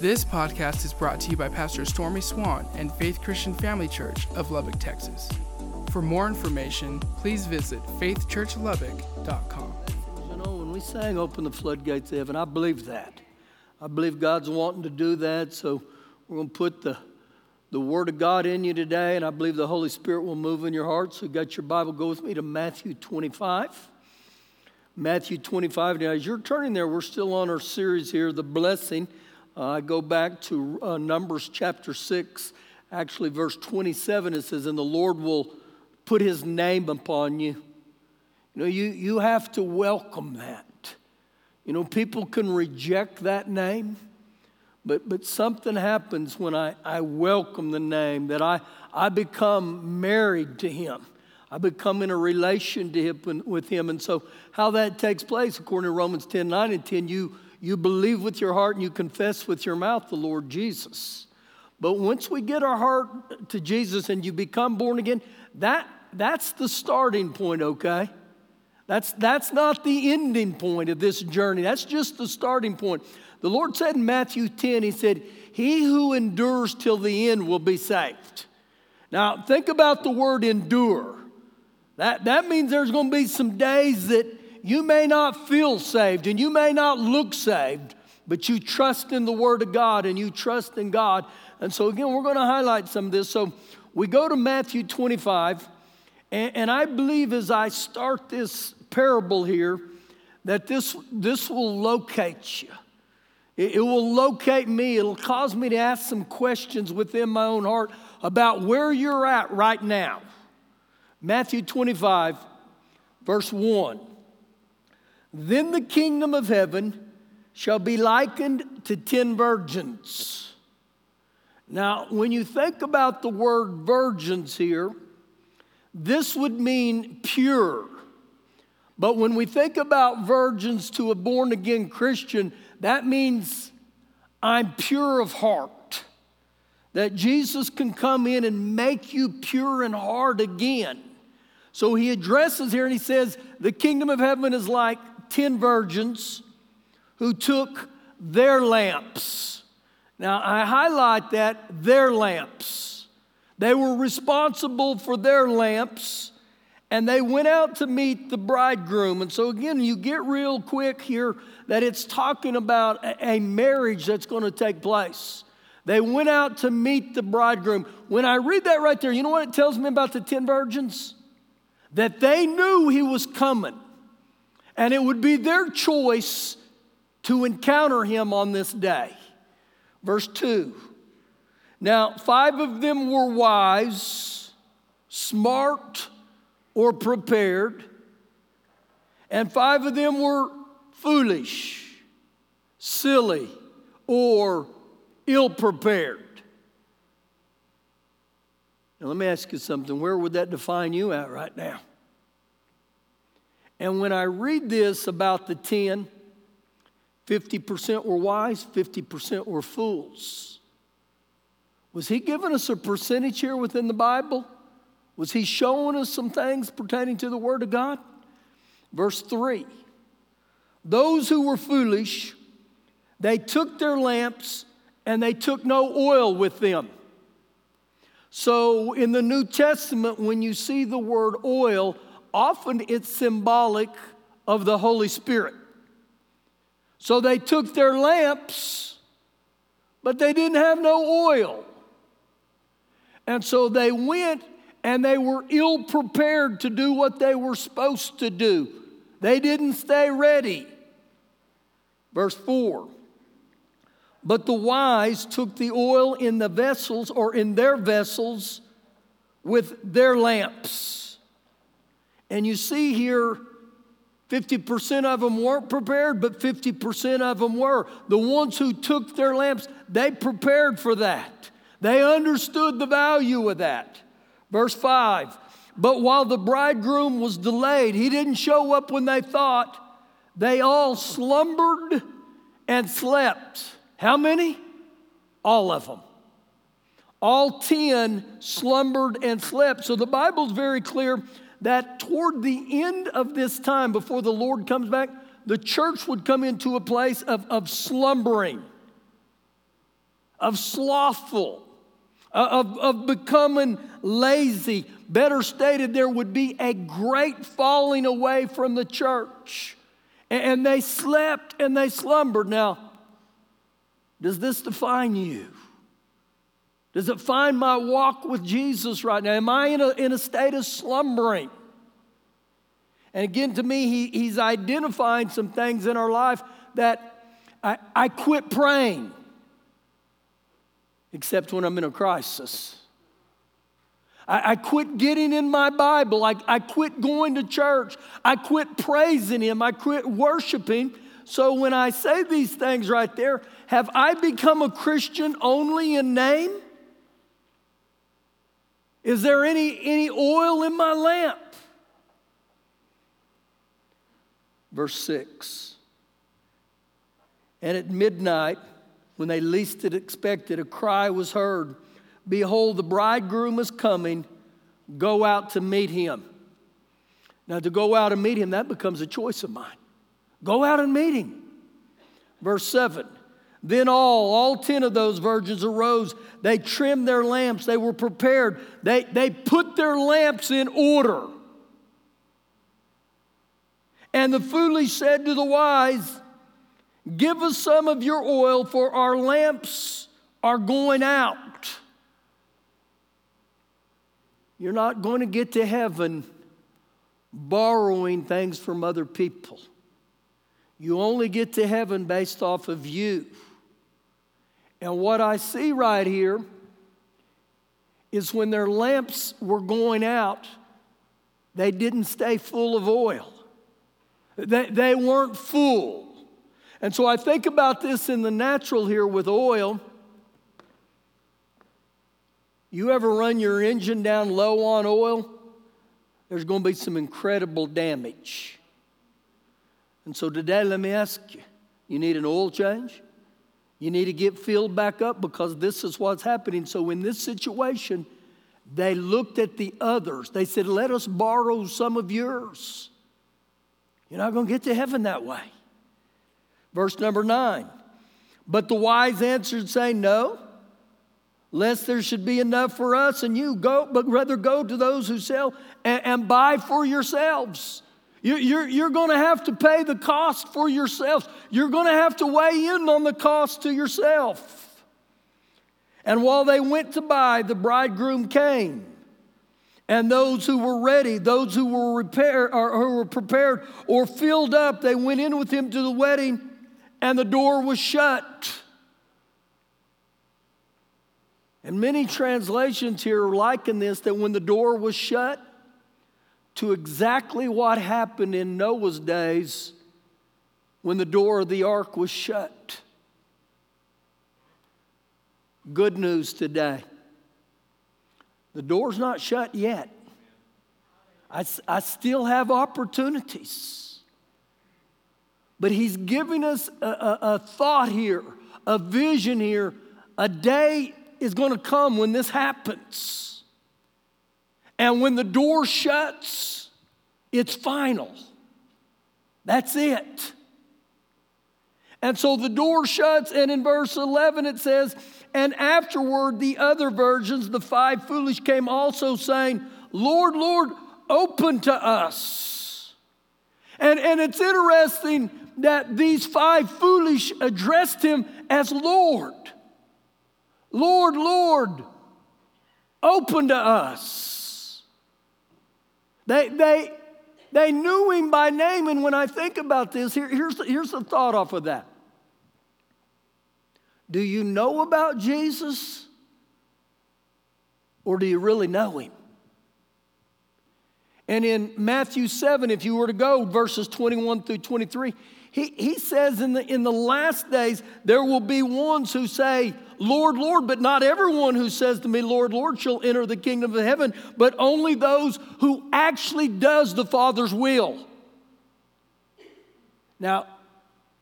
This podcast is brought to you by Pastor Stormy Swan and Faith Christian Family Church of Lubbock, Texas. For more information, please visit faithchurchlubbock.com. You know, when we sang Open the Floodgates of Heaven, I believe that. I believe God's wanting to do that, so we're going to put the, the Word of God in you today, and I believe the Holy Spirit will move in your heart. So, you got your Bible, go with me to Matthew 25. Matthew 25. Now, as you're turning there, we're still on our series here, The Blessing. Uh, I go back to uh, Numbers chapter 6, actually, verse 27. It says, And the Lord will put his name upon you. You know, you, you have to welcome that. You know, people can reject that name, but, but something happens when I, I welcome the name, that I, I become married to him. I become in a relation to him, with him. And so, how that takes place, according to Romans 10 9 and 10, you, you believe with your heart and you confess with your mouth the Lord Jesus. But once we get our heart to Jesus and you become born again, that, that's the starting point, okay? That's, that's not the ending point of this journey. That's just the starting point. The Lord said in Matthew 10, He said, He who endures till the end will be saved. Now, think about the word endure. That, that means there's going to be some days that you may not feel saved and you may not look saved, but you trust in the Word of God and you trust in God. And so, again, we're going to highlight some of this. So, we go to Matthew 25, and, and I believe as I start this parable here, that this, this will locate you. It, it will locate me. It'll cause me to ask some questions within my own heart about where you're at right now. Matthew 25, verse 1. Then the kingdom of heaven shall be likened to ten virgins. Now, when you think about the word virgins here, this would mean pure. But when we think about virgins to a born again Christian, that means I'm pure of heart. That Jesus can come in and make you pure in heart again. So he addresses here and he says, The kingdom of heaven is like 10 virgins who took their lamps. Now, I highlight that their lamps. They were responsible for their lamps and they went out to meet the bridegroom. And so, again, you get real quick here that it's talking about a marriage that's going to take place. They went out to meet the bridegroom. When I read that right there, you know what it tells me about the 10 virgins? That they knew he was coming. And it would be their choice to encounter him on this day. Verse 2 Now, five of them were wise, smart, or prepared, and five of them were foolish, silly, or ill prepared. Now, let me ask you something. Where would that define you at right now? And when I read this about the 10, 50% were wise, 50% were fools. Was he giving us a percentage here within the Bible? Was he showing us some things pertaining to the Word of God? Verse 3 Those who were foolish, they took their lamps and they took no oil with them. So in the New Testament, when you see the word oil, often it's symbolic of the Holy Spirit. So they took their lamps, but they didn't have no oil. And so they went and they were ill prepared to do what they were supposed to do. They didn't stay ready. Verse 4 But the wise took the oil in the vessels or in their vessels with their lamps. And you see here, 50% of them weren't prepared, but 50% of them were. The ones who took their lamps, they prepared for that. They understood the value of that. Verse 5 But while the bridegroom was delayed, he didn't show up when they thought, they all slumbered and slept. How many? All of them. All 10 slumbered and slept. So the Bible's very clear that toward the end of this time, before the Lord comes back, the church would come into a place of, of slumbering. of slothful, uh, of, of becoming lazy. Better stated, there would be a great falling away from the church. And they slept and they slumbered. Now, does this define you? Does it find my walk with Jesus right now? Am I in a, in a state of slumbering? And again, to me, he, he's identifying some things in our life that I, I quit praying, except when I'm in a crisis. I, I quit getting in my Bible. I, I quit going to church. I quit praising Him. I quit worshiping. So when I say these things right there, have I become a Christian only in name? Is there any, any oil in my lamp? Verse 6. And at midnight, when they least had expected, a cry was heard Behold, the bridegroom is coming. Go out to meet him. Now, to go out and meet him, that becomes a choice of mine. Go out and meet him. Verse 7 Then all, all 10 of those virgins arose. They trimmed their lamps. They were prepared. They, they put their lamps in order. And the foolish said to the wise, Give us some of your oil, for our lamps are going out. You're not going to get to heaven borrowing things from other people. You only get to heaven based off of you. And what I see right here is when their lamps were going out, they didn't stay full of oil. They, they weren't full. And so I think about this in the natural here with oil. You ever run your engine down low on oil? There's going to be some incredible damage. And so today, let me ask you you need an oil change? You need to get filled back up because this is what's happening. So, in this situation, they looked at the others. They said, Let us borrow some of yours. You're not going to get to heaven that way. Verse number nine. But the wise answered, saying, No, lest there should be enough for us and you go, but rather go to those who sell and, and buy for yourselves. You, you're, you're going to have to pay the cost for yourself. You're going to have to weigh in on the cost to yourself. And while they went to buy, the bridegroom came. And those who were ready, those who were, repair, or who were prepared or filled up, they went in with him to the wedding, and the door was shut. And many translations here liken this that when the door was shut, to exactly what happened in Noah's days when the door of the ark was shut. Good news today. The door's not shut yet. I, I still have opportunities. But He's giving us a, a, a thought here, a vision here. A day is going to come when this happens. And when the door shuts, it's final. That's it. And so the door shuts, and in verse 11 it says, and afterward, the other virgins, the five foolish, came also saying, Lord, Lord, open to us. And, and it's interesting that these five foolish addressed him as Lord. Lord, Lord, open to us. They, they, they knew him by name, and when I think about this, here, here's, the, here's the thought off of that. Do you know about Jesus? Or do you really know him? And in Matthew 7, if you were to go, verses 21 through 23, he, he says in the, in the last days, there will be ones who say, Lord, Lord, but not everyone who says to me, Lord, Lord, shall enter the kingdom of heaven, but only those who actually does the Father's will. Now,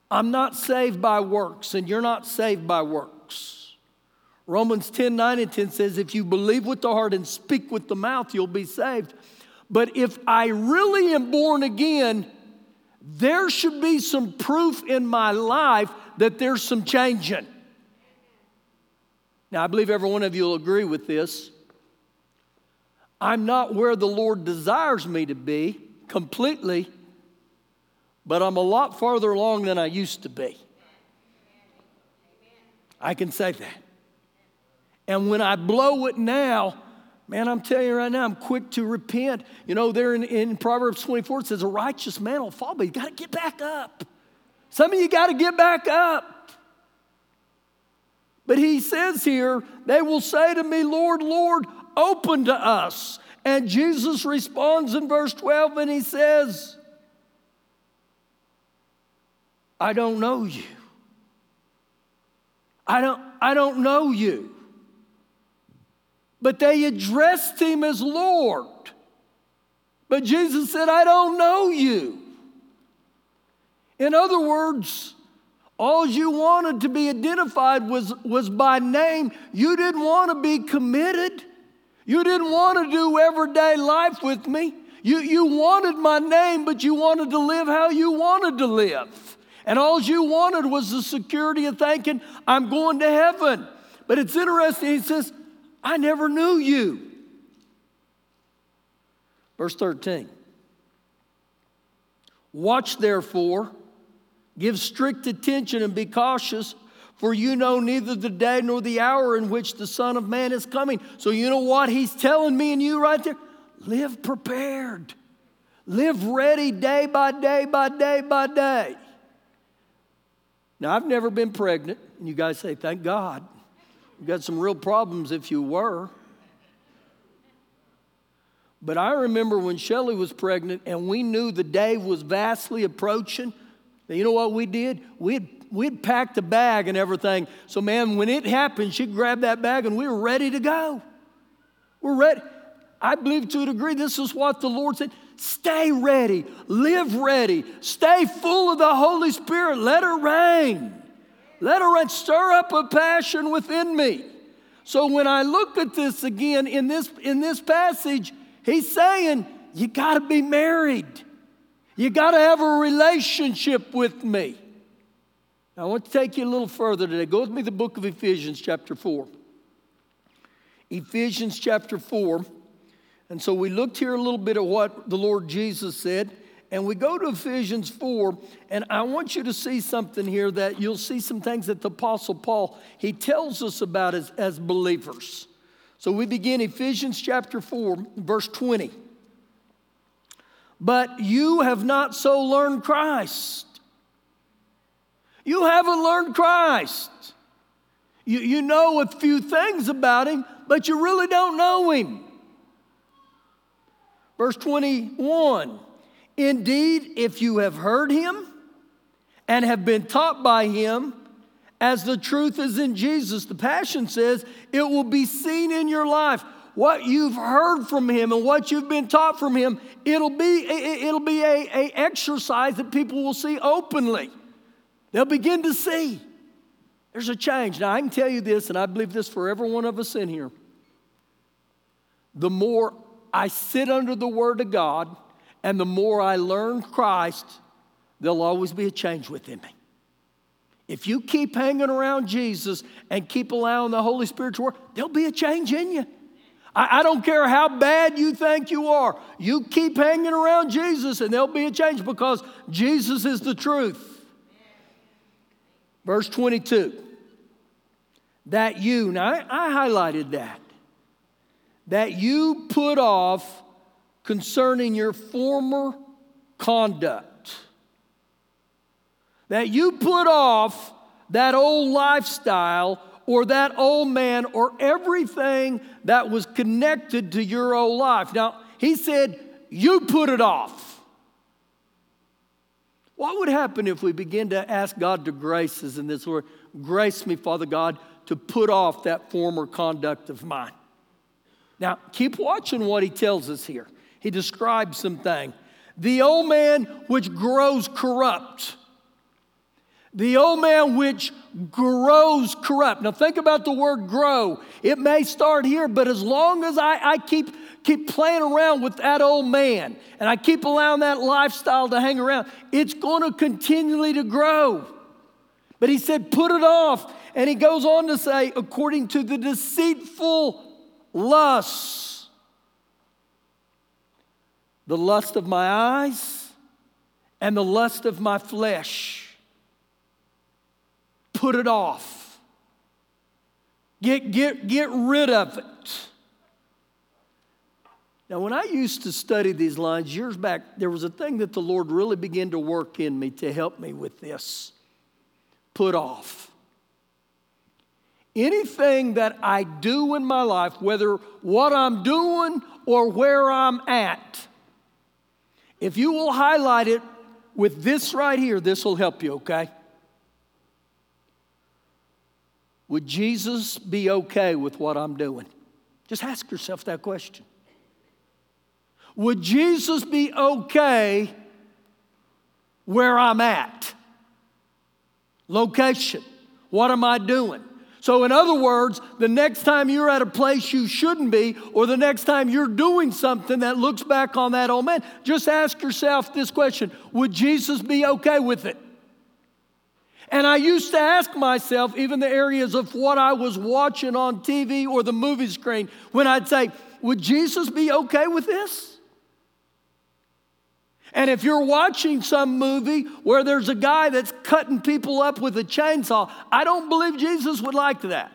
I'm not saved by works, and you're not saved by works. Romans 10 9 and 10 says, If you believe with the heart and speak with the mouth, you'll be saved. But if I really am born again, there should be some proof in my life that there's some changing. Now, I believe every one of you will agree with this. I'm not where the Lord desires me to be completely, but I'm a lot farther along than I used to be. I can say that. And when I blow it now, man, I'm telling you right now, I'm quick to repent. You know, there in, in Proverbs 24, it says, A righteous man will fall, but you got to get back up. Some of you got to get back up. But he says here, they will say to me, Lord, Lord, open to us. And Jesus responds in verse 12 and he says, I don't know you. I don't, I don't know you. But they addressed him as Lord. But Jesus said, I don't know you. In other words, all you wanted to be identified was, was by name. You didn't want to be committed. You didn't want to do everyday life with me. You, you wanted my name, but you wanted to live how you wanted to live. And all you wanted was the security of thinking, I'm going to heaven. But it's interesting, he says, I never knew you. Verse 13. Watch therefore Give strict attention and be cautious, for you know neither the day nor the hour in which the Son of Man is coming. So, you know what he's telling me and you right there? Live prepared. Live ready day by day by day by day. Now, I've never been pregnant, and you guys say, thank God. You've got some real problems if you were. But I remember when Shelley was pregnant and we knew the day was vastly approaching. You know what we did? We'd, we'd packed a bag and everything. So, man, when it happened, she grabbed that bag and we were ready to go. We're ready. I believe to a degree this is what the Lord said. Stay ready, live ready, stay full of the Holy Spirit. Let her reign. Let her reign. Stir up a passion within me. So when I look at this again in this, in this passage, he's saying, you got to be married. You got to have a relationship with me. Now, I want to take you a little further today. Go with me to the book of Ephesians, chapter 4. Ephesians, chapter 4. And so we looked here a little bit at what the Lord Jesus said. And we go to Ephesians 4, and I want you to see something here that you'll see some things that the Apostle Paul, he tells us about as, as believers. So we begin Ephesians chapter 4, verse 20. But you have not so learned Christ. You haven't learned Christ. You, you know a few things about him, but you really don't know him. Verse 21 Indeed, if you have heard him and have been taught by him, as the truth is in Jesus, the Passion says, it will be seen in your life what you've heard from him and what you've been taught from him, it'll be, it'll be a, a exercise that people will see openly. They'll begin to see. There's a change. Now, I can tell you this, and I believe this for every one of us in here. The more I sit under the Word of God and the more I learn Christ, there'll always be a change within me. If you keep hanging around Jesus and keep allowing the Holy Spirit to work, there'll be a change in you. I, I don't care how bad you think you are. You keep hanging around Jesus and there'll be a change because Jesus is the truth. Verse 22 that you, now I, I highlighted that, that you put off concerning your former conduct. That you put off that old lifestyle or that old man or everything that was connected to your old life. Now, he said, You put it off. What would happen if we begin to ask God to grace us in this word? Grace me, Father God, to put off that former conduct of mine. Now, keep watching what he tells us here. He describes something. The old man which grows corrupt the old man which grows corrupt. Now, think about the word grow. It may start here, but as long as I, I keep, keep playing around with that old man and I keep allowing that lifestyle to hang around, it's going to continually to grow. But he said, put it off. And he goes on to say, according to the deceitful lusts, the lust of my eyes and the lust of my flesh. Put it off. Get, get, get rid of it. Now, when I used to study these lines years back, there was a thing that the Lord really began to work in me to help me with this put off. Anything that I do in my life, whether what I'm doing or where I'm at, if you will highlight it with this right here, this will help you, okay? Would Jesus be okay with what I'm doing? Just ask yourself that question. Would Jesus be okay where I'm at? Location. What am I doing? So, in other words, the next time you're at a place you shouldn't be, or the next time you're doing something that looks back on that old man, just ask yourself this question Would Jesus be okay with it? And I used to ask myself, even the areas of what I was watching on TV or the movie screen, when I'd say, Would Jesus be okay with this? And if you're watching some movie where there's a guy that's cutting people up with a chainsaw, I don't believe Jesus would like that.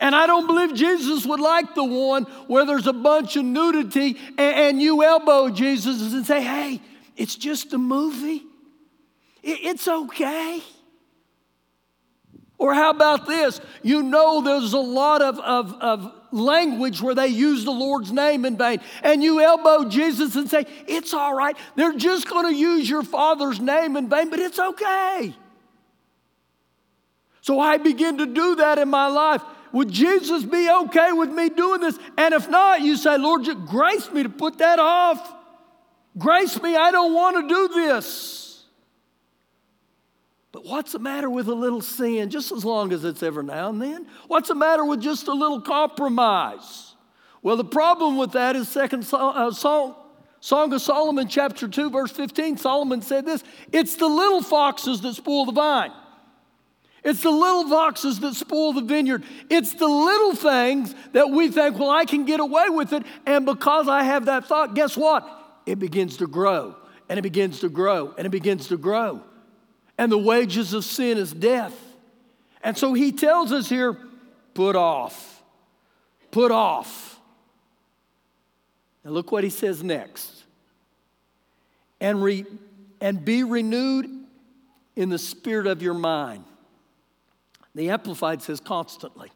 And I don't believe Jesus would like the one where there's a bunch of nudity and, and you elbow Jesus and say, hey, it's just a movie. It, it's okay. Or how about this? You know, there's a lot of, of, of language where they use the Lord's name in vain. And you elbow Jesus and say, It's all right. They're just going to use your Father's name in vain, but it's okay. So I begin to do that in my life. Would Jesus be okay with me doing this? And if not, you say, Lord, grace me to put that off. Grace me, I don't want to do this. But what's the matter with a little sin, just as long as it's ever now and then? What's the matter with just a little compromise? Well, the problem with that is second uh, song, Song of Solomon, chapter 2, verse 15. Solomon said this It's the little foxes that spoil the vine. It's the little foxes that spoil the vineyard. It's the little things that we think, well, I can get away with it. And because I have that thought, guess what? It begins to grow, and it begins to grow, and it begins to grow and the wages of sin is death. And so he tells us here put off, put off. And look what he says next. And, re, and be renewed in the spirit of your mind. The Amplified says constantly.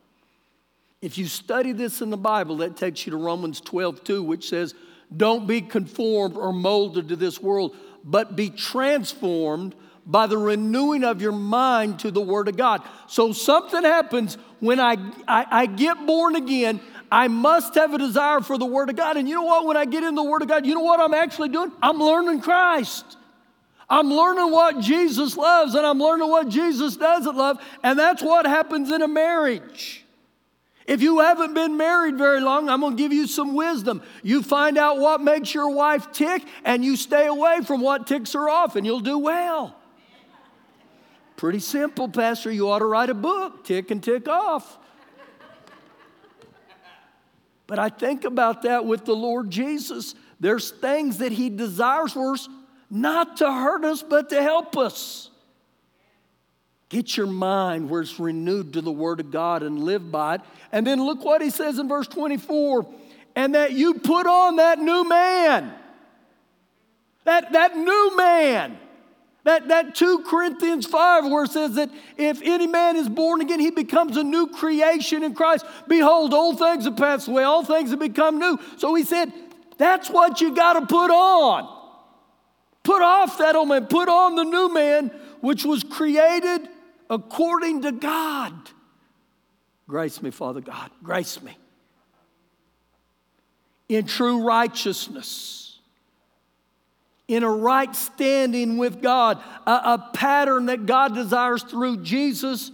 If you study this in the Bible, that takes you to Romans 12, 2, which says, Don't be conformed or molded to this world, but be transformed by the renewing of your mind to the Word of God. So something happens when I, I, I, get born again. I must have a desire for the Word of God. And you know what? When I get in the Word of God, you know what I'm actually doing? I'm learning Christ. I'm learning what Jesus loves and I'm learning what Jesus doesn't love. And that's what happens in a marriage. If you haven't been married very long, I'm going to give you some wisdom. You find out what makes your wife tick and you stay away from what ticks her off, and you'll do well. Pretty simple, Pastor. You ought to write a book, tick and tick off. But I think about that with the Lord Jesus. There's things that He desires for us not to hurt us, but to help us. Get your mind where it's renewed to the Word of God and live by it. And then look what He says in verse 24 and that you put on that new man. That, that new man. That, that 2 Corinthians 5, where it says that if any man is born again, he becomes a new creation in Christ. Behold, old things have passed away, all things have become new. So he said, that's what you got to put on. Put off that old man, put on the new man, which was created according to God. Grace me, Father God, grace me. In true righteousness in a right standing with God, a, a, pattern that God desires through Jesus,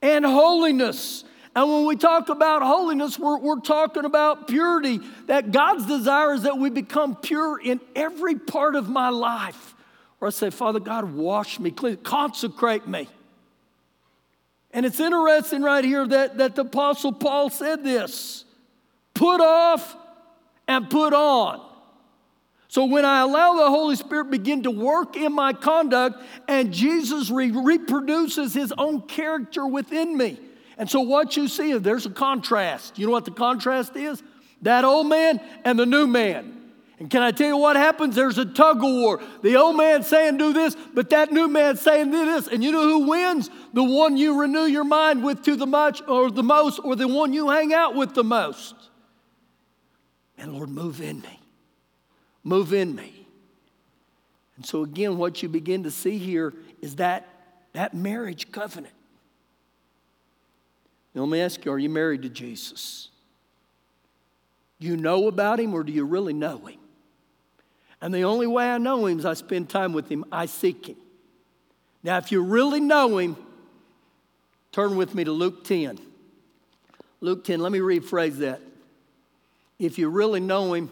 and holiness. And when we talk about holiness, we're, we're talking about purity. That God's desire is that we become pure in every part of my life. Where I say, Father God, wash me, clean, consecrate me. And it's interesting right here that, that the Apostle Paul said this put off and put on. So when I allow the Holy Spirit begin to work in my conduct and Jesus re- reproduces his own character within me. And so what you see is there's a contrast. You know what the contrast is? That old man and the new man. And can I tell you what happens? There's a tug of war. The old man saying do this, but that new man saying do this. And you know who wins? The one you renew your mind with to the much or the most, or the one you hang out with the most. And Lord, move in me. Move in me. And so again, what you begin to see here is that that marriage covenant. Now, let me ask you, are you married to Jesus? You know about him or do you really know him? And the only way I know him is I spend time with him, I seek him. Now, if you really know him, turn with me to Luke 10. Luke 10, let me rephrase that. If you really know him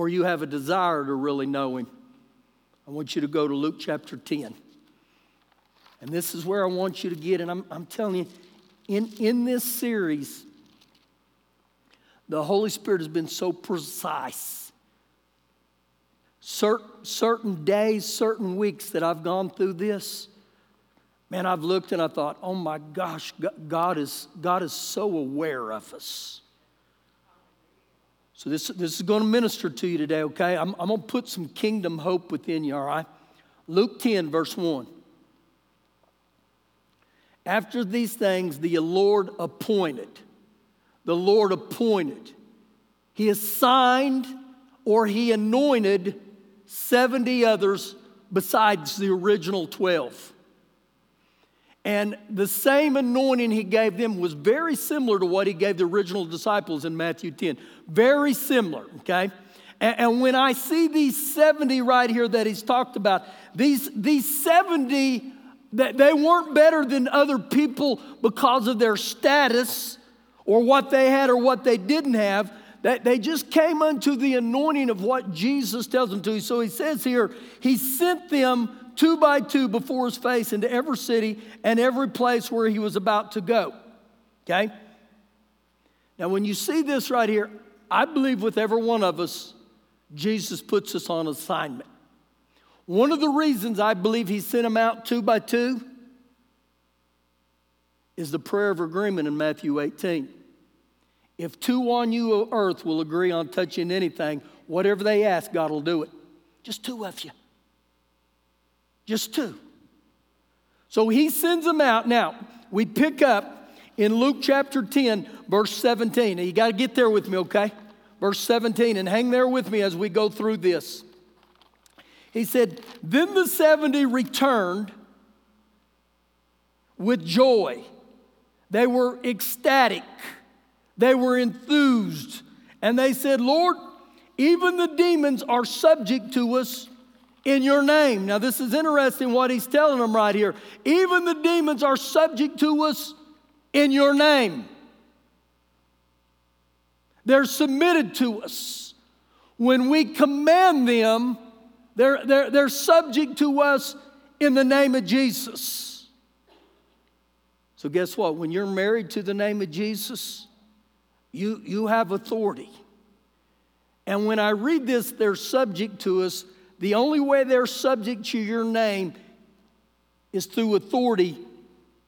or you have a desire to really know him, I want you to go to Luke chapter 10. And this is where I want you to get, and I'm, I'm telling you, in, in this series, the Holy Spirit has been so precise. Certain, certain days, certain weeks that I've gone through this, man, I've looked and I thought, oh my gosh, God is, God is so aware of us. So this, this is going to minister to you today, okay? I'm, I'm going to put some kingdom hope within you, all right? Luke 10, verse 1. After these things, the Lord appointed the Lord appointed. He assigned or he anointed 70 others besides the original 12. And the same anointing he gave them was very similar to what he gave the original disciples in Matthew 10. Very similar, okay? And, and when I see these 70 right here that he's talked about, these, these 70, that they weren't better than other people because of their status or what they had or what they didn't have. That they just came unto the anointing of what Jesus tells them to. So he says here, he sent them two by two before his face into every city and every place where he was about to go. Okay? Now, when you see this right here, I believe with every one of us, Jesus puts us on assignment. One of the reasons I believe he sent them out two by two is the prayer of agreement in Matthew 18. If two on you earth will agree on touching anything, whatever they ask, God will do it. Just two of you. Just two. So he sends them out. Now, we pick up in Luke chapter 10, verse 17. Now, you got to get there with me, okay? Verse 17, and hang there with me as we go through this. He said, Then the 70 returned with joy they were ecstatic, they were enthused, and they said, Lord, even the demons are subject to us in your name. Now, this is interesting what he's telling them right here. Even the demons are subject to us in your name. They're submitted to us. When we command them, they're, they're, they're subject to us in the name of Jesus. So, guess what? When you're married to the name of Jesus, you, you have authority. And when I read this, they're subject to us. The only way they're subject to your name is through authority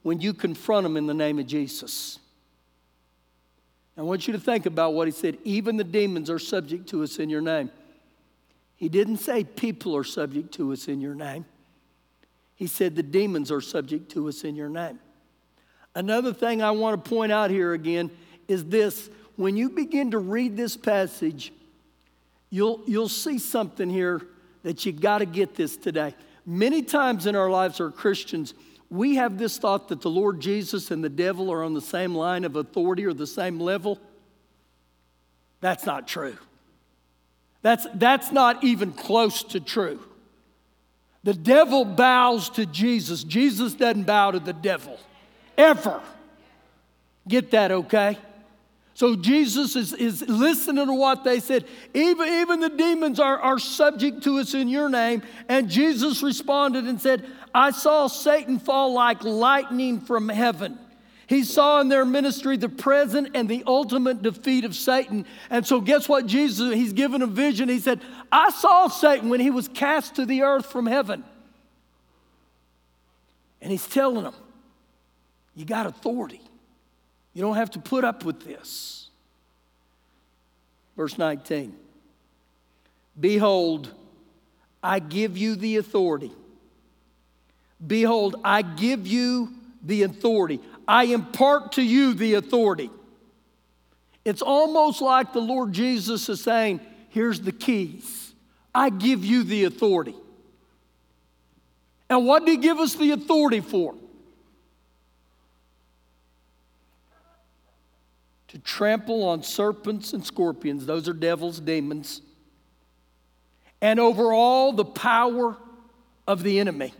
when you confront them in the name of Jesus. I want you to think about what he said. Even the demons are subject to us in your name. He didn't say people are subject to us in your name. He said the demons are subject to us in your name. Another thing I want to point out here again is this when you begin to read this passage, you'll, you'll see something here that you got to get this today. Many times in our lives, as Christians, we have this thought that the Lord Jesus and the devil are on the same line of authority or the same level. That's not true. That's, that's not even close to true. The devil bows to Jesus, Jesus doesn't bow to the devil ever. Get that, okay? So Jesus is, is listening to what they said. Even, even the demons are, are subject to us in your name. And Jesus responded and said, I saw Satan fall like lightning from heaven. He saw in their ministry the present and the ultimate defeat of Satan. And so, guess what? Jesus, he's given a vision. He said, I saw Satan when he was cast to the earth from heaven. And he's telling them, You got authority. You don't have to put up with this. Verse 19 Behold, I give you the authority. Behold, I give you the authority. I impart to you the authority. It's almost like the Lord Jesus is saying, Here's the keys. I give you the authority. And what did He give us the authority for? To trample on serpents and scorpions, those are devils, demons, and over all the power of the enemy.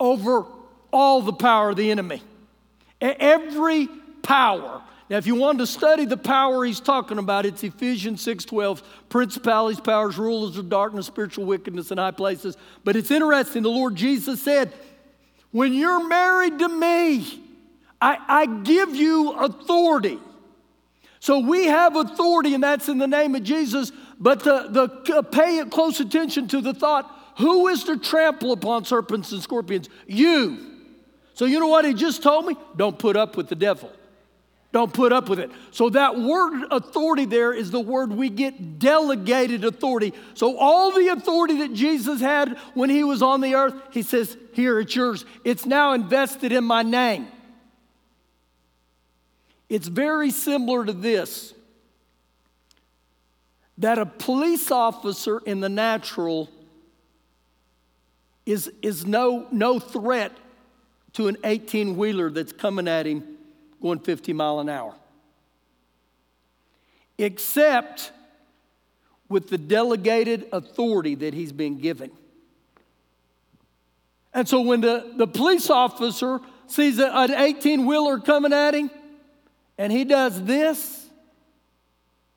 Over all the power of the enemy. Every power. Now, if you want to study the power he's talking about, it's Ephesians 6:12, principalities, powers, rulers of darkness, spiritual wickedness in high places. But it's interesting, the Lord Jesus said, When you're married to me, I, I give you authority. So we have authority, and that's in the name of Jesus. But the, the uh, pay close attention to the thought who is to trample upon serpents and scorpions? You. So, you know what he just told me? Don't put up with the devil. Don't put up with it. So, that word authority there is the word we get delegated authority. So, all the authority that Jesus had when he was on the earth, he says, Here, it's yours. It's now invested in my name. It's very similar to this that a police officer in the natural is, is no, no threat to an 18 wheeler that's coming at him going 50 mile an hour. Except with the delegated authority that he's been given. And so when the, the police officer sees an 18 wheeler coming at him and he does this,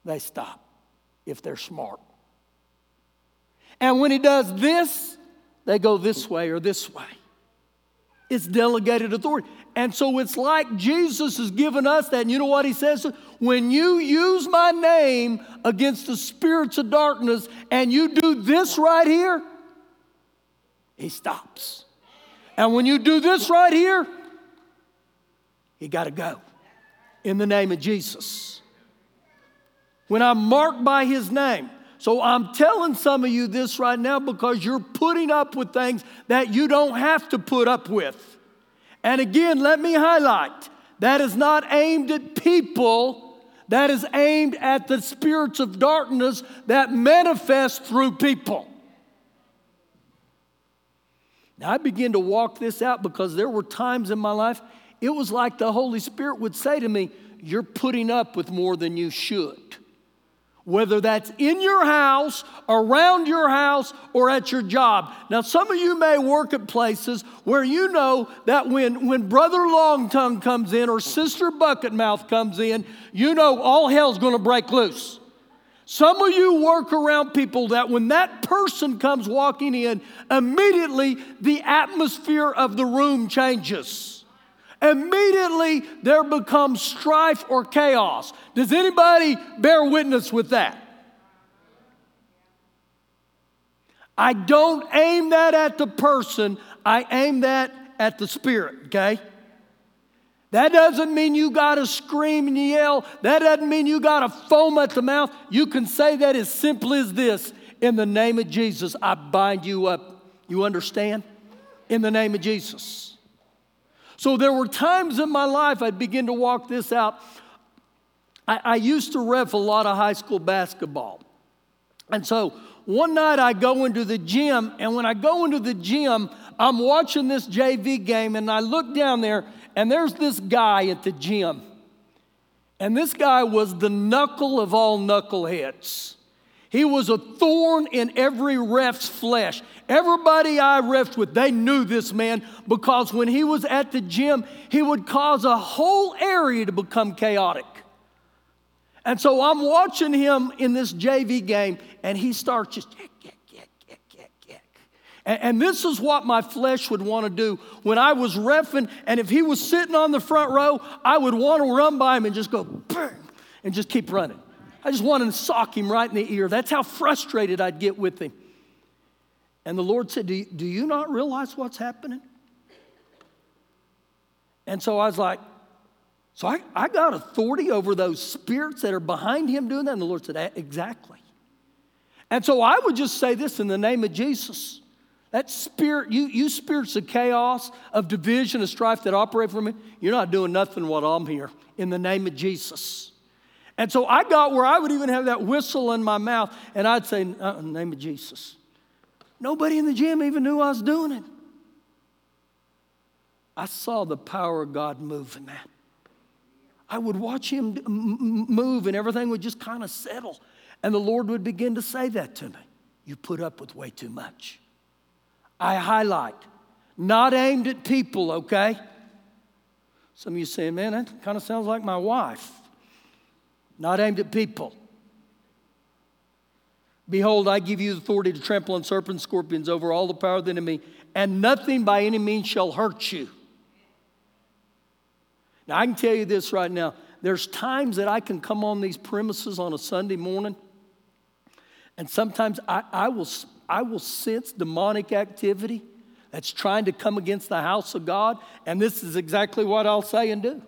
they stop if they're smart. And when he does this, they go this way or this way. It's delegated authority. And so it's like Jesus has given us that. And you know what he says? When you use my name against the spirits of darkness and you do this right here, he stops. And when you do this right here, he got to go in the name of Jesus. When I'm marked by his name, so I'm telling some of you this right now because you're putting up with things that you don't have to put up with. And again, let me highlight that is not aimed at people, that is aimed at the spirits of darkness that manifest through people. Now, I began to walk this out because there were times in my life it was like the Holy Spirit would say to me, You're putting up with more than you should whether that's in your house, around your house, or at your job. Now, some of you may work at places where you know that when, when Brother Longtongue comes in or Sister Bucketmouth comes in, you know all hell's gonna break loose. Some of you work around people that when that person comes walking in, immediately the atmosphere of the room changes immediately there becomes strife or chaos. Does anybody bear witness with that? I don't aim that at the person, I aim that at the spirit, okay? That doesn't mean you got to scream and yell. That doesn't mean you got to foam at the mouth. You can say that as simply as this In the name of Jesus, I bind you up. You understand? In the name of Jesus. So there were times in my life I'd begin to walk this out. I, I used to ref a lot of high school basketball. And so one night I go into the gym, and when I go into the gym, I'm watching this JV game, and I look down there, and there's this guy at the gym. And this guy was the knuckle of all knuckleheads. He was a thorn in every ref's flesh. Everybody I refed with, they knew this man because when he was at the gym, he would cause a whole area to become chaotic. And so I'm watching him in this JV game, and he starts just And, and this is what my flesh would want to do when I was refing, and if he was sitting on the front row, I would want to run by him and just go, and just keep running. I just wanted to sock him right in the ear. That's how frustrated I'd get with him. And the Lord said, Do you, do you not realize what's happening? And so I was like, So I, I got authority over those spirits that are behind him doing that? And the Lord said, Exactly. And so I would just say this in the name of Jesus. That spirit, you, you spirits of chaos, of division, of strife that operate from me, you're not doing nothing while I'm here in the name of Jesus. And so I got where I would even have that whistle in my mouth and I'd say, uh, the name of Jesus. Nobody in the gym even knew I was doing it. I saw the power of God move in that. I would watch him move and everything would just kind of settle. And the Lord would begin to say that to me. You put up with way too much. I highlight, not aimed at people, okay? Some of you saying, man, that kind of sounds like my wife. Not aimed at people. Behold, I give you authority to trample on serpents, scorpions over all the power of the enemy, and nothing by any means shall hurt you. Now, I can tell you this right now. There's times that I can come on these premises on a Sunday morning, and sometimes I, I will I will sense demonic activity that's trying to come against the house of God. And this is exactly what I'll say and do.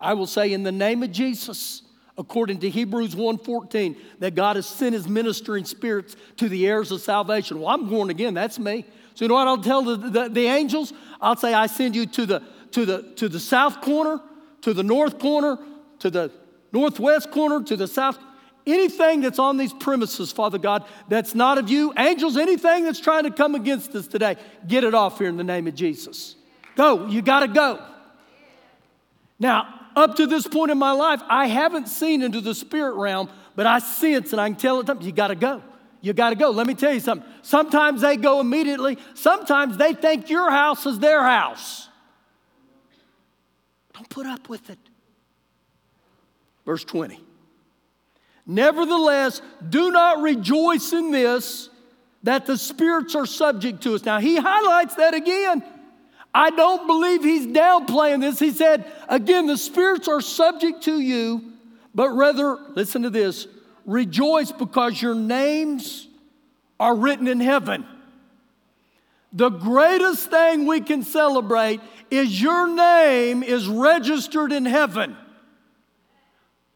I will say in the name of Jesus, according to Hebrews 1:14, that God has sent his ministering spirits to the heirs of salvation. Well, I'm born again, that's me. So you know what I'll tell the, the, the angels? I'll say, I send you to the to the to the south corner, to the north corner, to the northwest corner, to the south anything that's on these premises, Father God, that's not of you, angels, anything that's trying to come against us today, get it off here in the name of Jesus. Go, you got to go. Now, up to this point in my life, I haven't seen into the spirit realm, but I sense and I can tell it, you got to go. You got to go. Let me tell you something. Sometimes they go immediately, sometimes they think your house is their house. Don't put up with it. Verse 20. Nevertheless, do not rejoice in this that the spirits are subject to us. Now, he highlights that again. I don't believe he's downplaying this. He said, again, the spirits are subject to you, but rather, listen to this rejoice because your names are written in heaven. The greatest thing we can celebrate is your name is registered in heaven.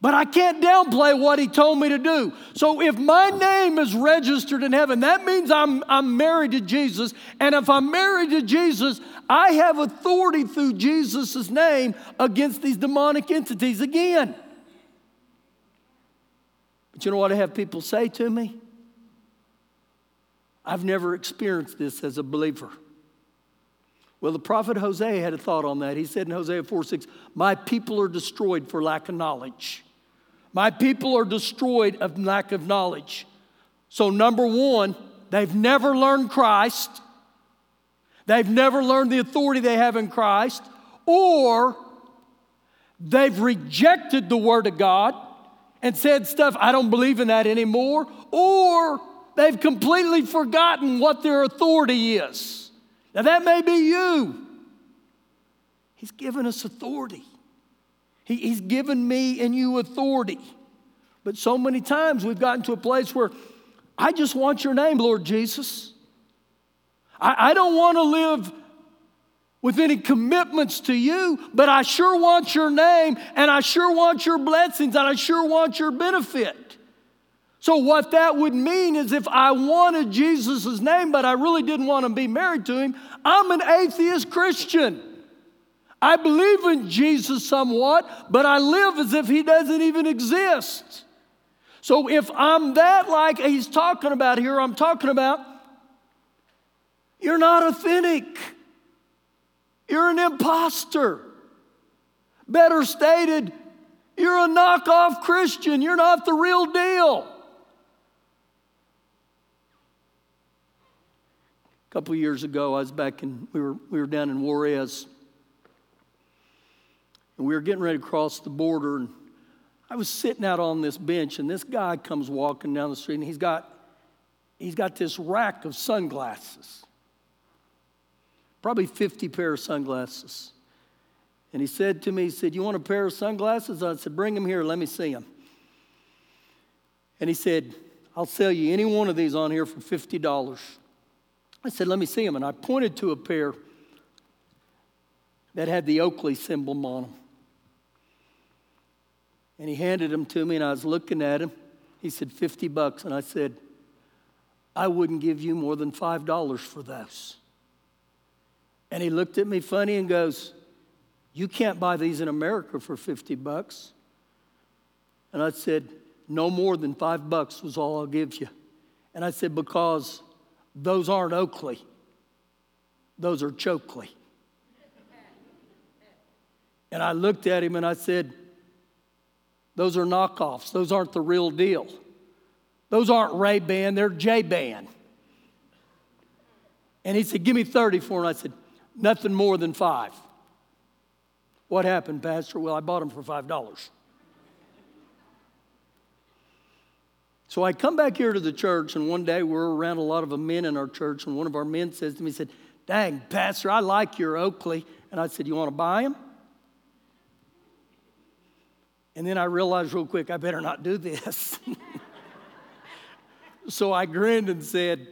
But I can't downplay what he told me to do. So if my name is registered in heaven, that means I'm, I'm married to Jesus. And if I'm married to Jesus, I have authority through Jesus' name against these demonic entities again. But you know what I have people say to me? I've never experienced this as a believer. Well, the prophet Hosea had a thought on that. He said in Hosea 4 6, My people are destroyed for lack of knowledge. My people are destroyed of lack of knowledge. So, number one, they've never learned Christ. They've never learned the authority they have in Christ, or they've rejected the Word of God and said stuff, I don't believe in that anymore, or they've completely forgotten what their authority is. Now, that may be you. He's given us authority. He, he's given me and you authority. But so many times we've gotten to a place where I just want your name, Lord Jesus. I, I don't want to live with any commitments to you, but I sure want your name and I sure want your blessings and I sure want your benefit. So, what that would mean is if I wanted Jesus' name, but I really didn't want to be married to him, I'm an atheist Christian. I believe in Jesus somewhat, but I live as if he doesn't even exist. So if I'm that like he's talking about here, I'm talking about you're not authentic. You're an impostor. Better stated, you're a knockoff Christian. You're not the real deal. A couple years ago, I was back in, we were, we were down in Juarez and we were getting ready to cross the border. And I was sitting out on this bench, and this guy comes walking down the street, and he's got, he's got this rack of sunglasses. probably 50 pair of sunglasses. And he said to me, he said, You want a pair of sunglasses? I said, Bring them here, let me see them. And he said, I'll sell you any one of these on here for $50. I said, Let me see them. And I pointed to a pair that had the Oakley symbol on them. And he handed them to me, and I was looking at him. He said, 50 bucks. And I said, I wouldn't give you more than $5 for those. And he looked at me funny and goes, You can't buy these in America for 50 bucks. And I said, No more than five bucks was all I'll give you. And I said, Because those aren't Oakley, those are Chokley. And I looked at him and I said, Those are knockoffs. Those aren't the real deal. Those aren't Ray Ban, they're J Ban. And he said, Give me 30 for them. I said, Nothing more than five. What happened, Pastor? Well, I bought them for $5. So I come back here to the church, and one day we're around a lot of men in our church, and one of our men says to me, he said, Dang, Pastor, I like your Oakley. And I said, You want to buy them? And then I realized real quick, I better not do this. so I grinned and said,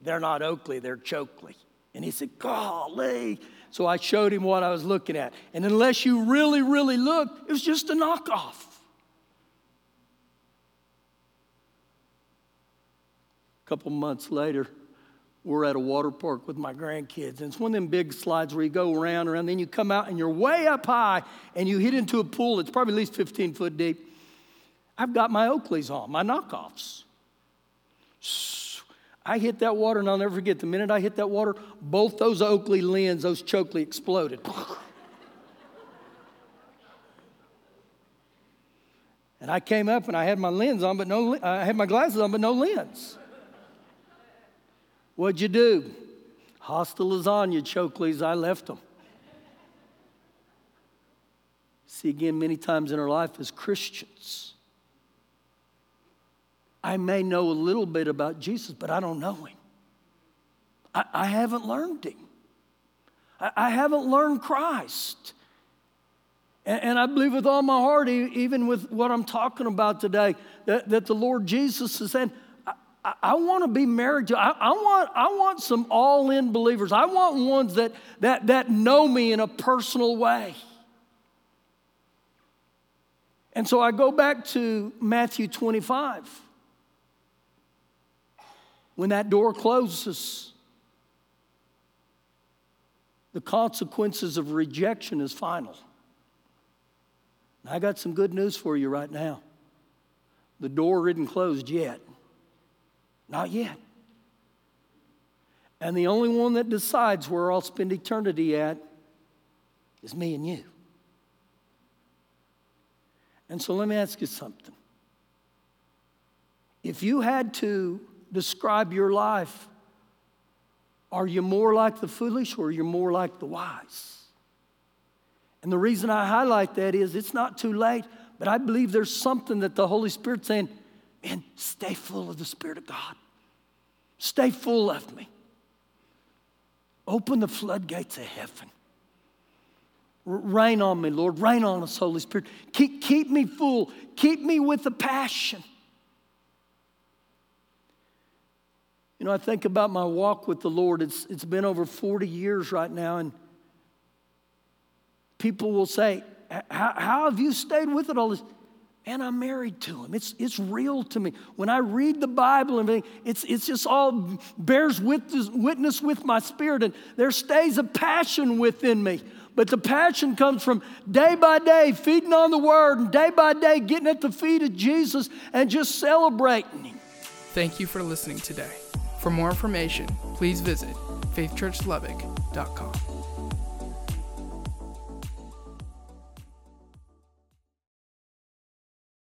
They're not Oakley, they're Chokley. And he said, Golly. So I showed him what I was looking at. And unless you really, really look, it was just a knockoff. A couple months later, we're at a water park with my grandkids. And it's one of them big slides where you go around, and around, then you come out and you're way up high and you hit into a pool that's probably at least 15 foot deep. I've got my Oakleys on, my knockoffs. I hit that water, and I'll never forget the minute I hit that water, both those Oakley lens, those Chokley exploded. and I came up and I had my lens on, but no, I had my glasses on, but no lens. What'd you do? Hasta lasagna, Chokleys, I left them. See, again, many times in our life as Christians, I may know a little bit about Jesus, but I don't know him. I, I haven't learned him. I, I haven't learned Christ. And, and, I believe with all my heart, even with what I'm talking about today, that, that the Lord Jesus is saying, I, I want to be married to, I, I, want, I want some all in believers. I want ones that, that, that know me in a personal way. And so I go back to Matthew 25. When that door closes, the consequences of rejection is final. I got some good news for you right now. The door isn't closed yet. Not yet. And the only one that decides where I'll spend eternity at is me and you. And so let me ask you something. If you had to describe your life, are you more like the foolish or are you more like the wise? And the reason I highlight that is it's not too late, but I believe there's something that the Holy Spirit's saying, Man, stay full of the Spirit of God. Stay full of me. Open the floodgates of heaven. Rain on me, Lord. Rain on us, Holy Spirit. Keep, keep me full. Keep me with the passion. You know, I think about my walk with the Lord. It's, it's been over 40 years right now, and people will say, How have you stayed with it all this? And I'm married to him. It's, it's real to me. When I read the Bible and it's, it's just all bears witness, witness with my spirit, and there stays a passion within me. But the passion comes from day by day feeding on the Word, and day by day getting at the feet of Jesus and just celebrating Him. Thank you for listening today. For more information, please visit faithchurchlubbock.com.